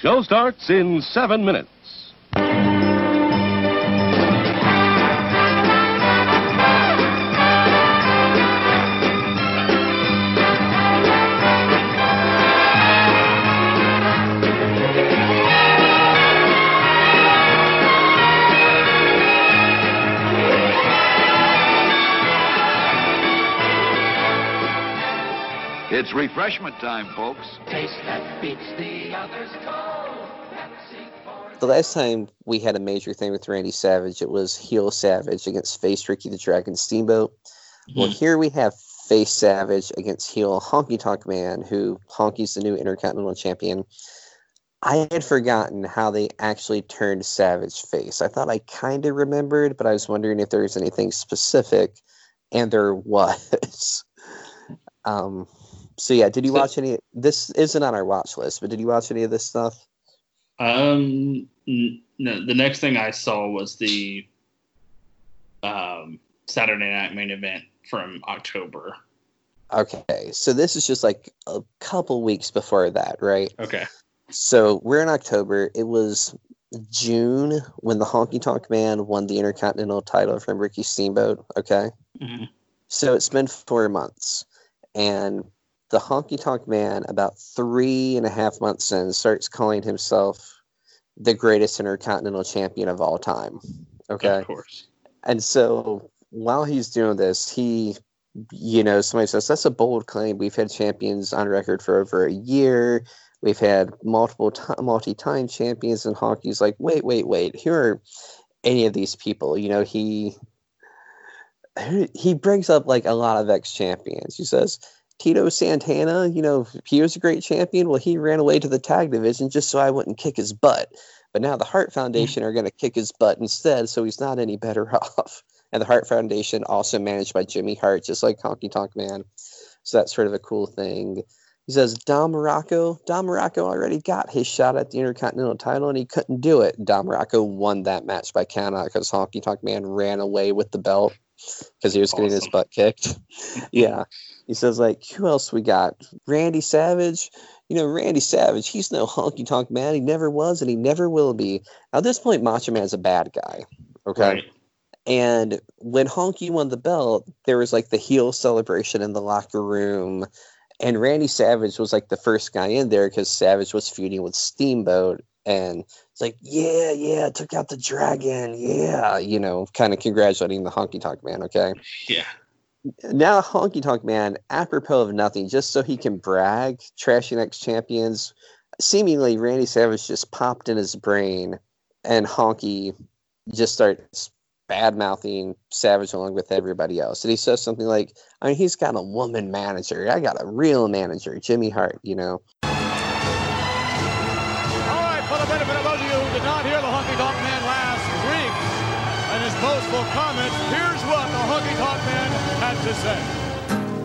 Show starts in seven minutes. It's refreshment time, folks. Taste that beats the others cold. The last time we had a major thing with Randy Savage, it was heel Savage against face Ricky the Dragon Steamboat. Well, here we have face Savage against heel Honky Tonk Man, who Honky's the new Intercontinental Champion. I had forgotten how they actually turned Savage face. I thought I kind of remembered, but I was wondering if there was anything specific, and there was. um, so yeah, did you So- watch any? This isn't on our watch list, but did you watch any of this stuff? Um, n- no, the next thing I saw was the um, Saturday Night Main Event from October. Okay, so this is just like a couple weeks before that, right? Okay. So we're in October. It was June when the Honky Tonk Man won the Intercontinental title from Ricky Steamboat. Okay, Mhm. so it's been four months, and the Honky Tonk Man, about three and a half months in, starts calling himself the greatest Intercontinental Champion of all time. Okay, Of course. and so while he's doing this, he, you know, somebody says that's a bold claim. We've had champions on record for over a year. We've had multiple ti multi-time champions, and Honky's like, wait, wait, wait. Who are any of these people? You know, he he brings up like a lot of ex-champions. He says Tito Santana, you know, he was a great champion. Well, he ran away to the tag division just so I wouldn't kick his butt. But now the Hart Foundation are going to kick his butt instead, so he's not any better off. And the Hart Foundation, also managed by Jimmy Hart, just like Honky Tonk Man. So that's sort of a cool thing. He says Don Muraco. Don Muraco already got his shot at the Intercontinental title, and he couldn't do it. Don Muraco won that match by countout because Honky Tonk Man ran away with the belt because he was getting his butt kicked. yeah. He says, like, who else we got? Randy Savage. You know, Randy Savage, he's no honky tonk man. He never was and he never will be. At this point, Macho Man's a bad guy. Okay. Right. And when Honky won the belt, there was like the heel celebration in the locker room. And Randy Savage was like the first guy in there because Savage was feuding with Steamboat. And it's like, yeah, yeah, took out the dragon. Yeah, you know, kind of congratulating the Honky Tonk Man. Okay. Yeah. Now, Honky Tonk Man, apropos of nothing, just so he can brag, trashing ex champions, seemingly Randy Savage just popped in his brain and Honky just starts bad mouthing Savage along with everybody else. And he says something like, I mean, he's got a woman manager. I got a real manager, Jimmy Hart, you know. To say.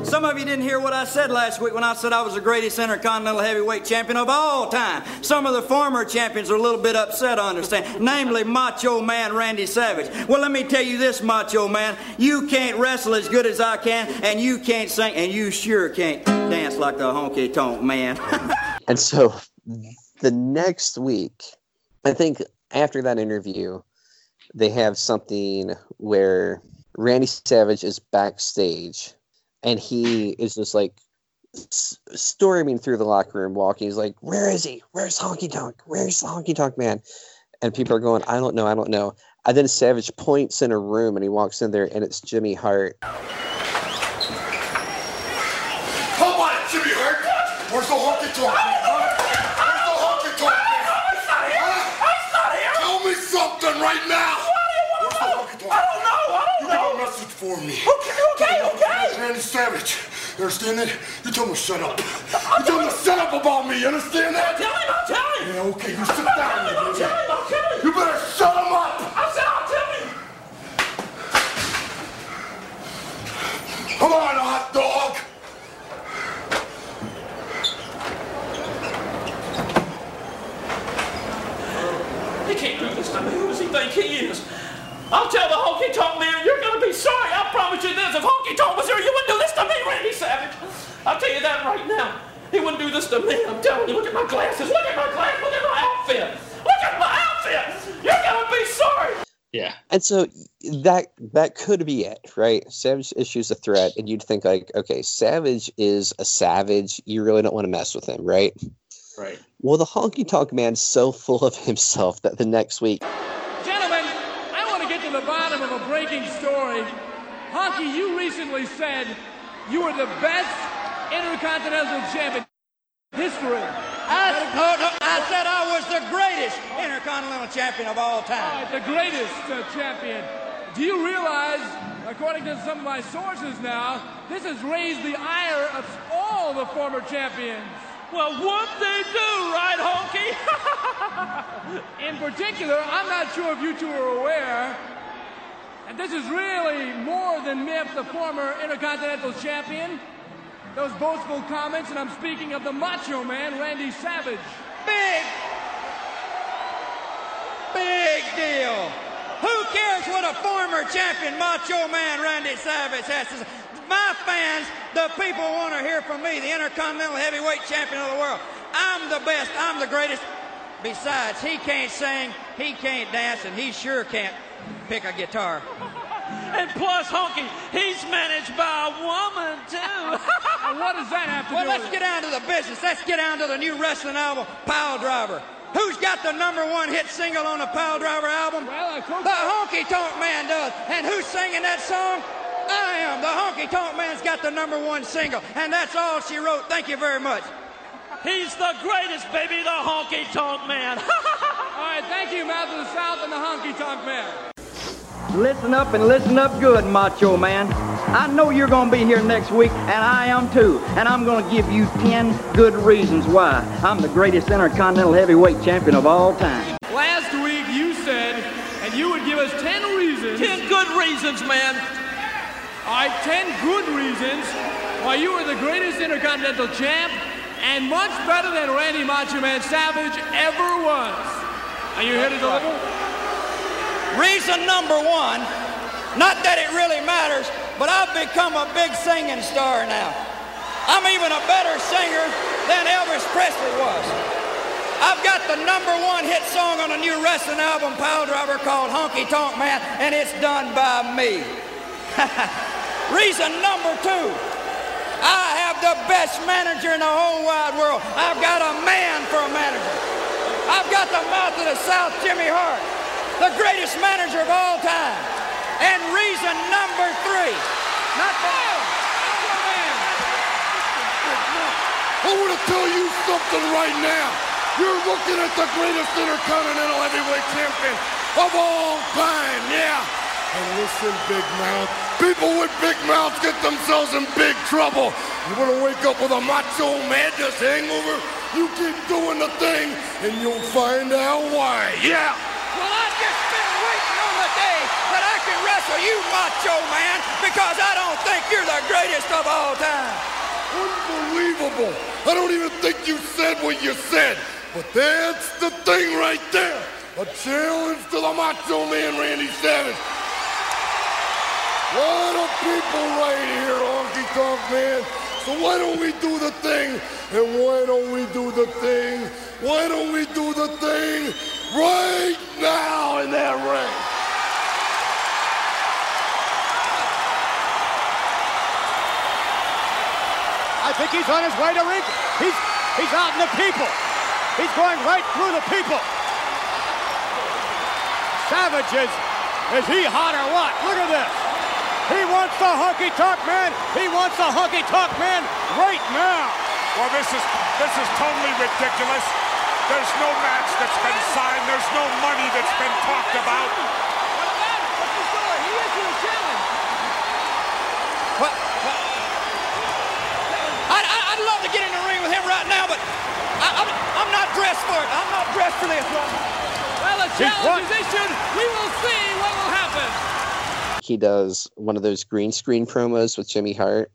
Some of you didn't hear what I said last week when I said I was the greatest intercontinental heavyweight champion of all time. Some of the former champions are a little bit upset, I understand, namely Macho Man Randy Savage. Well, let me tell you this, Macho Man. You can't wrestle as good as I can, and you can't sing, and you sure can't dance like the honky tonk man. And so the next week, I think after that interview, they have something where Randy Savage is backstage and he is just like storming through the locker room, walking. He's like, Where is he? Where's Honky Tonk? Where's the Honky Tonk Man? And people are going, I don't know, I don't know. And then Savage points in a room and he walks in there and it's Jimmy Hart. Come on, Jimmy Hart. Where's the honky tonk man? Huh? Where's the honky tonk man? Huh? Tell me something right now. Where's the honky tonk man? I don't know. I don't you know. You got a message for me. Okay, okay, okay. Randy Savage. You understand that? You tell him to shut up. You tell him to shut up about me. You understand that? Tell him, I'll tell him. Yeah, okay. You sit down. I'll tell him, I'll tell him. You better shut him up. I said I'll tell him. Come on, hot dog. He can't do this to me. Who does he think he is? I'll tell the honky tonk man you're gonna be sorry. I promise you this. If honky tonk was here, you wouldn't do this to me, Randy Savage. I'll tell you that right now. He wouldn't do this to me. I'm telling you. Look at my glasses. Look at my glasses. Look at my outfit. Look at my outfit. You're gonna be sorry. Yeah. And so that that could be it, right? Savage issues a threat, and you'd think like, okay, Savage is a savage. You really don't want to mess with him, right? Right. Well, the honky tonk man's so full of himself that the next week, Gentlemen, I want to get to the bottom of a breaking story. Honky, you recently said you were the best intercontinental champion in history. I, I said I was the greatest intercontinental champion of all All time. right, the greatest uh, champion. Do you realize, according to some of my sources now, this has raised the ire of all the former champions? Well, what they do, right, Honky? In particular, I'm not sure if you two are aware, and this is really more than Miff, the former Intercontinental Champion. Those boastful comments, and I'm speaking of the Macho Man, Randy Savage. Big, big deal. Who cares what a former champion, Macho Man Randy Savage has to say? My fans, the people want to hear from me, the Intercontinental Heavyweight Champion of the world. I'm the best. I'm the greatest. Besides, he can't sing, he can't dance, and he sure can't pick a guitar. And plus, Honky, he's managed by a woman, too. And what does that have to Well, do let's with get down to the business. Let's get down to the new wrestling album, Pile Driver. Who's got the number one hit single on the Pile Driver album? Well, I told The Honky Tonk Man does. And who's singing that song? I am. The Honky Tonk Man's got the number one single. And that's all she wrote. Thank you very much. He's the greatest, baby, the honky tonk man. All right, thank you, Mouth of the South and the Honky Tonk Man. Listen up and listen up good, Macho Man. I know you're going to be here next week, and I am too. And I'm going to give you 10 good reasons why I'm the greatest Intercontinental Heavyweight Champion of all time. Last week you said, and you would give us 10 reasons. Ten good reasons, man. All right, 10 good reasons why you are the greatest Intercontinental Champ and much better than Randy Macho Man Savage ever was. Are you here to deliver? Reason number one, not that it really matters, but I've become a big singing star now. I'm even a better singer than Elvis Presley was. I've got the number one hit song on a new wrestling album, Pile Driver, called Honky Tonk Man, and it's done by me. Reason number two, I have the best manager in the whole wide world. I've got a man for a manager. I've got the mouth of the South, Jimmy Hart, the greatest manager of all time. And reason number three, not the I want to tell you something right now. You're looking at the greatest intercontinental heavyweight champion of all time, yeah. And listen, Big Mouth. People with big mouths get themselves in big trouble. You want to wake up with a macho madness hangover? You keep doing the thing, and you'll find out why. Yeah. Well, I've just been waiting on the day that I wrestle you, macho man, because I don't think you're the greatest of all time. Unbelievable. I don't even think you said what you said. But that's the thing right there. A challenge to the Macho Man Randy Savage. Lot of people right here, Honky Tonk Man. So why don't we do the thing? And why don't we do the thing? Why don't we do the thing right now in that ring? I think he's on his way to ring. He's he's out in the people. He's going right through the people. Savage is is he hot or what? Look at this. He wants the honky tonk man. He wants the honky tonk man right now. Well, this is this is totally ridiculous. There's no match that's been signed. There's no money that's been talked about. He is your challenge. What? what? I'd, I'd I'd love to get in the ring with him right now, but I, I'm, I'm not dressed for it. I'm not dressed for this. Well, the He's challenge is issued. We will see what will happen. he does one of those green screen promos with Jimmy Hart.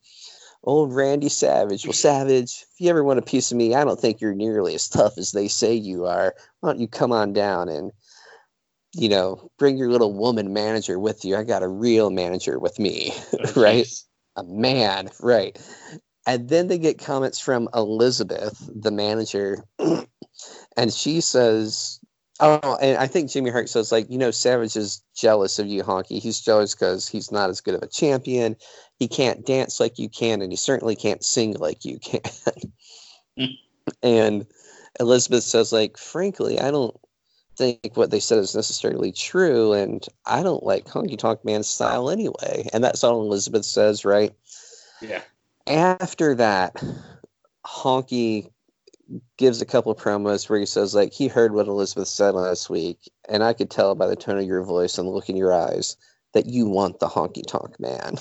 Old Randy Savage. Well, Savage, if you ever want a piece of me, I don't think you're nearly as tough as they say you are. Why don't you come on down and, you know, bring your little woman manager with you? I got a real manager with me, oh, right? A man, right? And then they get comments from Elizabeth, the manager, and she says, "Oh, and I think Jimmy Hart says like, you know, Savage is jealous of you, Honky. He's jealous because he's not as good of a champion. He can't dance like you can, and he certainly can't sing like you can." and Elizabeth says, like, frankly, I don't think what they said is necessarily true, and I don't like Honky Tonk Man's style anyway. And that's all Elizabeth says, right? Yeah. After that, Honky gives a couple of promos where he says, like, he heard what Elizabeth said last week, and I could tell by the tone of your voice and the look in your eyes that you want the Honky Tonk Man.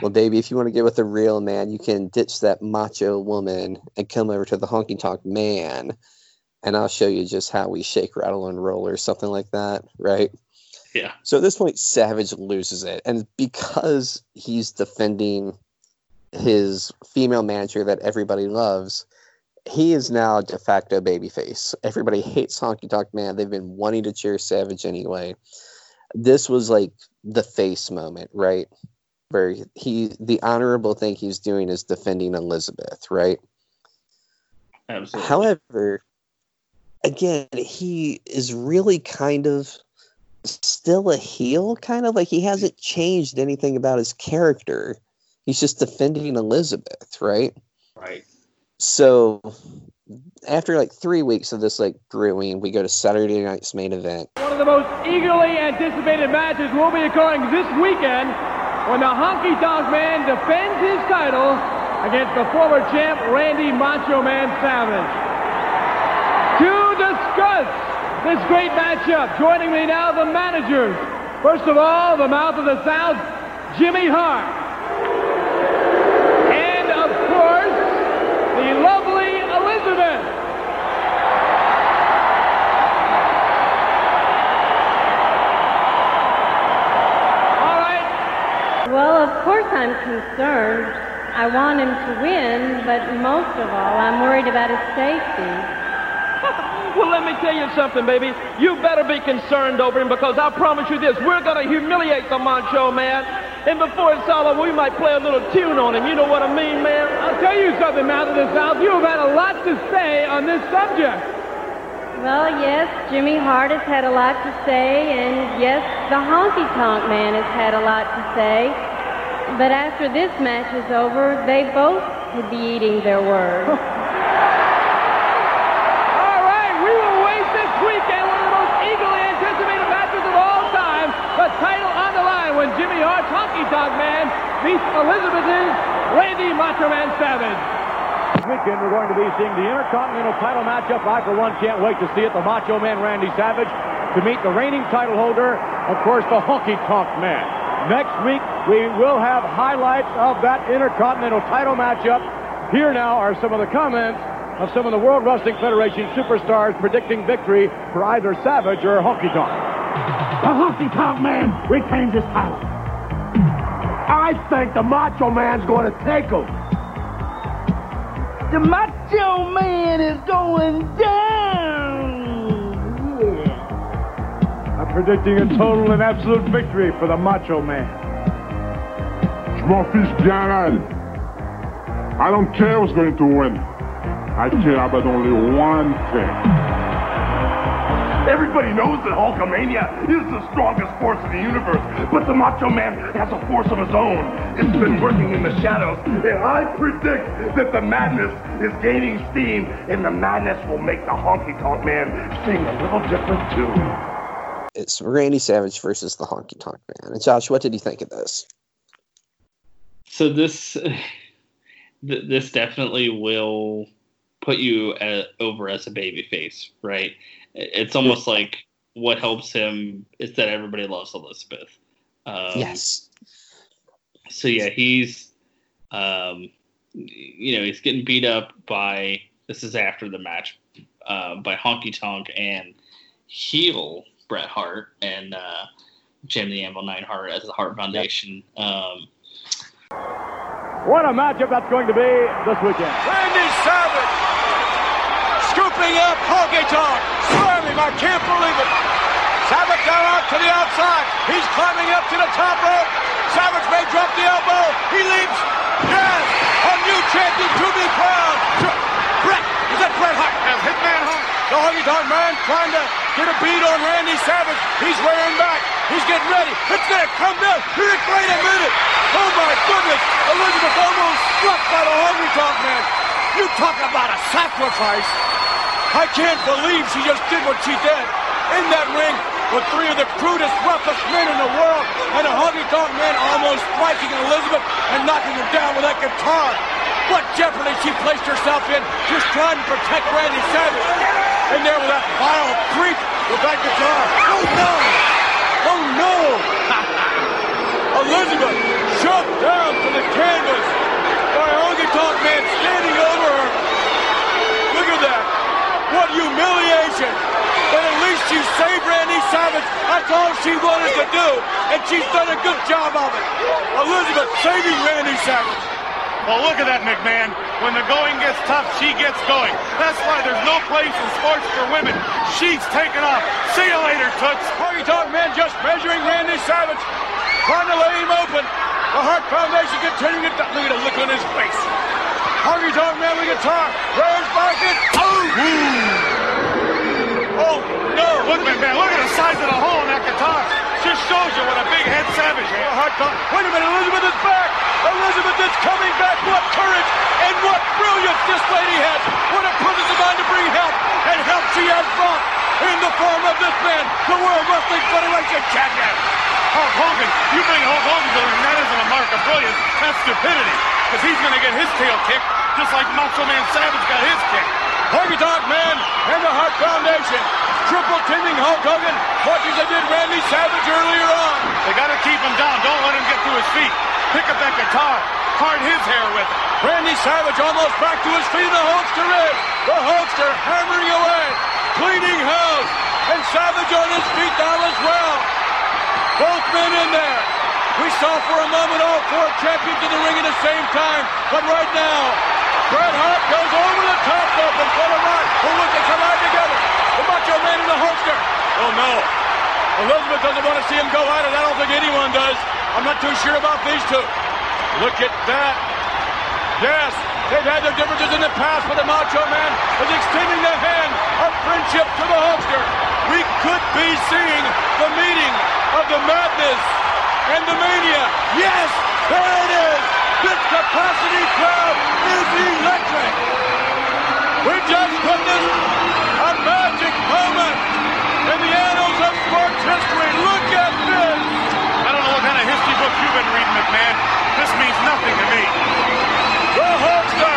Well, baby, if you want to get with a real man, you can ditch that macho woman and come over to the honky tonk man, and I'll show you just how we shake, rattle, and roll, or something like that, right? Yeah. So at this point, Savage loses it, and because he's defending his female manager that everybody loves, he is now de facto babyface. Everybody hates Honky Tonk Man. They've been wanting to cheer Savage anyway. This was like the face moment, right? where he the honorable thing he's doing is defending Elizabeth, right? Absolutely. However, again, he is really kind of still a heel, kind of like he hasn't changed anything about his character. He's just defending Elizabeth, right? Right. So after like three weeks of this like brewing, we go to Saturday night's main event. One of the most eagerly anticipated matches will be occurring this weekend when the Honky Tonk Man defends his title against the former champ Randy Macho Man Savage. To discuss this great matchup, joining me now the managers. First of all, the mouth of the South, Jimmy Hart. And of course, the lovely Elizabeth. Well, of course I'm concerned. I want him to win, but most of all, I'm worried about his safety. well, let me tell you something, baby. You better be concerned over him because I promise you this: we're going to humiliate the Macho Man, and before it's all over, we might play a little tune on him. You know what I mean, man? I'll tell you something, Mouth of the South. You have had a lot to say on this subject. Well, yes, Jimmy Hart has had a lot to say, and yes, the Honky Tonk Man has had a lot to say. But after this match is over, they both could be eating their words. All right, we will wait this weekend, one of the most eagerly anticipated matches of all time. The title on the line when Jimmy Hart's Honky Tonk Man meets Elizabeth's Randy Macho Man Savage. This weekend, we're going to be seeing the Intercontinental title matchup. I, for one, can't wait to see it. The Macho Man Randy Savage to meet the reigning title holder, of course, the Honky Tonk Man. Next week, we will have highlights of that Intercontinental title matchup. Here now are some of the comments of some of the World Wrestling Federation superstars predicting victory for either Savage or Honky Tonk. The Honky Tonk Man retains his title. I think the Macho Man's going to take him. The Macho Man is going down. Predicting a total and absolute victory for the Macho Man. Je m'en fiche bien mal. I don't care who's going to win. I care about only one thing. Everybody knows that Hulkamania is the strongest force in the universe, but the Macho Man has a force of his own. It's been working in the shadows, and I predict that the madness is gaining steam, and the madness will make the Honky Tonk Man sing a little different too. It's Randy Savage versus the Honky Tonk Man. And Josh, what did you think of this? So this th- this definitely will put you at, over as a baby face, right? It's almost like what helps him is that everybody loves Elizabeth. Um, yes. So yeah, he's, um, you know, he's getting beat up by. This is after the match uh, by Honky Tonk and heel Bret Hart and uh, Jim the Anvil Neidhart as the Hart Foundation. Um, What a matchup that's going to be this weekend. Randy Savage scooping up Honky Tonk. Swarming, I can't believe it. Savage down out to the outside. He's climbing up to the top rope. Savage may drop the elbow. He leaps. Yes! A new champion to be crowned. Bret, is that Bret Hart? As Hitman Hart. The Honky Tonk Man trying to get a beat on Randy Savage. He's wearing back. He's getting ready. It's going to come down. Here, wait a minute. Oh, my goodness. Elizabeth almost struck by the Honky Tonk Man. You talk about a sacrifice. I can't believe she just did what she did in that ring with three of the crudest, roughest men in the world, and a honky tonk man almost striking Elizabeth and knocking her down with that guitar. What jeopardy she placed herself in just trying to protect Randy Savage. And there with that vile creep with that. Oh no! Oh no! Elizabeth shoved down to the canvas by honky tonk man standing over her. Look at that. What humiliation. But at least she saved Randy Savage. That's all she wanted to do. And she's done a good job of it. Elizabeth saving Randy Savage. Well, look at that, McMahon. When the going gets tough, she gets going. That's why there's no place in sports for women. She's taken off. See you later, Toots. Honky Tonk Man just measuring Randy Savage. Trying to lay him open. The Hart Foundation continuing to... Look at the look on his face. Honky Tonk Man with guitar. Rears back it. Oh! Oh, no. Look, McMahon, look at the size of the hole in that guitar. You what a big head Savage. The Hart Wait a minute, Elizabeth is back. Elizabeth is coming back. What courage and what brilliance this lady has. What a presence of mind to bring help. And help she has brought in the form of this man, the World Wrestling Federation champion. Hulk Hogan. You bring Hulk Hogan to that isn't a mark of brilliance. That's stupidity. Because he's going to get his tail kicked just like Macho Man Savage got his kick. Honky Tonk Man and the Hart Foundation triple teaming Hulk Hogan, much as they did Randy Savage earlier on. They got to keep him down. Don't let him get to his feet. Pick up that guitar. Part his hair with it. Randy Savage almost back to his feet, the Hulkster is. The Hulkster hammering away, cleaning house, and Savage on his feet now as well. Both men in there. We saw for a moment all four champions in the ring at the same time, but right now, Bret Hart goes over the top rope in front of Rock, who look they collide together. The Macho Man and the Hulkster. Oh no. Elizabeth doesn't want to see him go at it. I don't think anyone does. I'm not too sure about these two. Look at that. Yes, they've had their differences in the past, but the Macho Man is extending the hand of friendship to the Hulkster. We could be seeing the meeting of the madness and the mania. Yes, there it is. This capacity crowd is electric. We just witnessed a magic moment in the annals of sports history. Look at this. I don't know what kind of history book you've been reading, McMahon. This means nothing to me. The Hulkster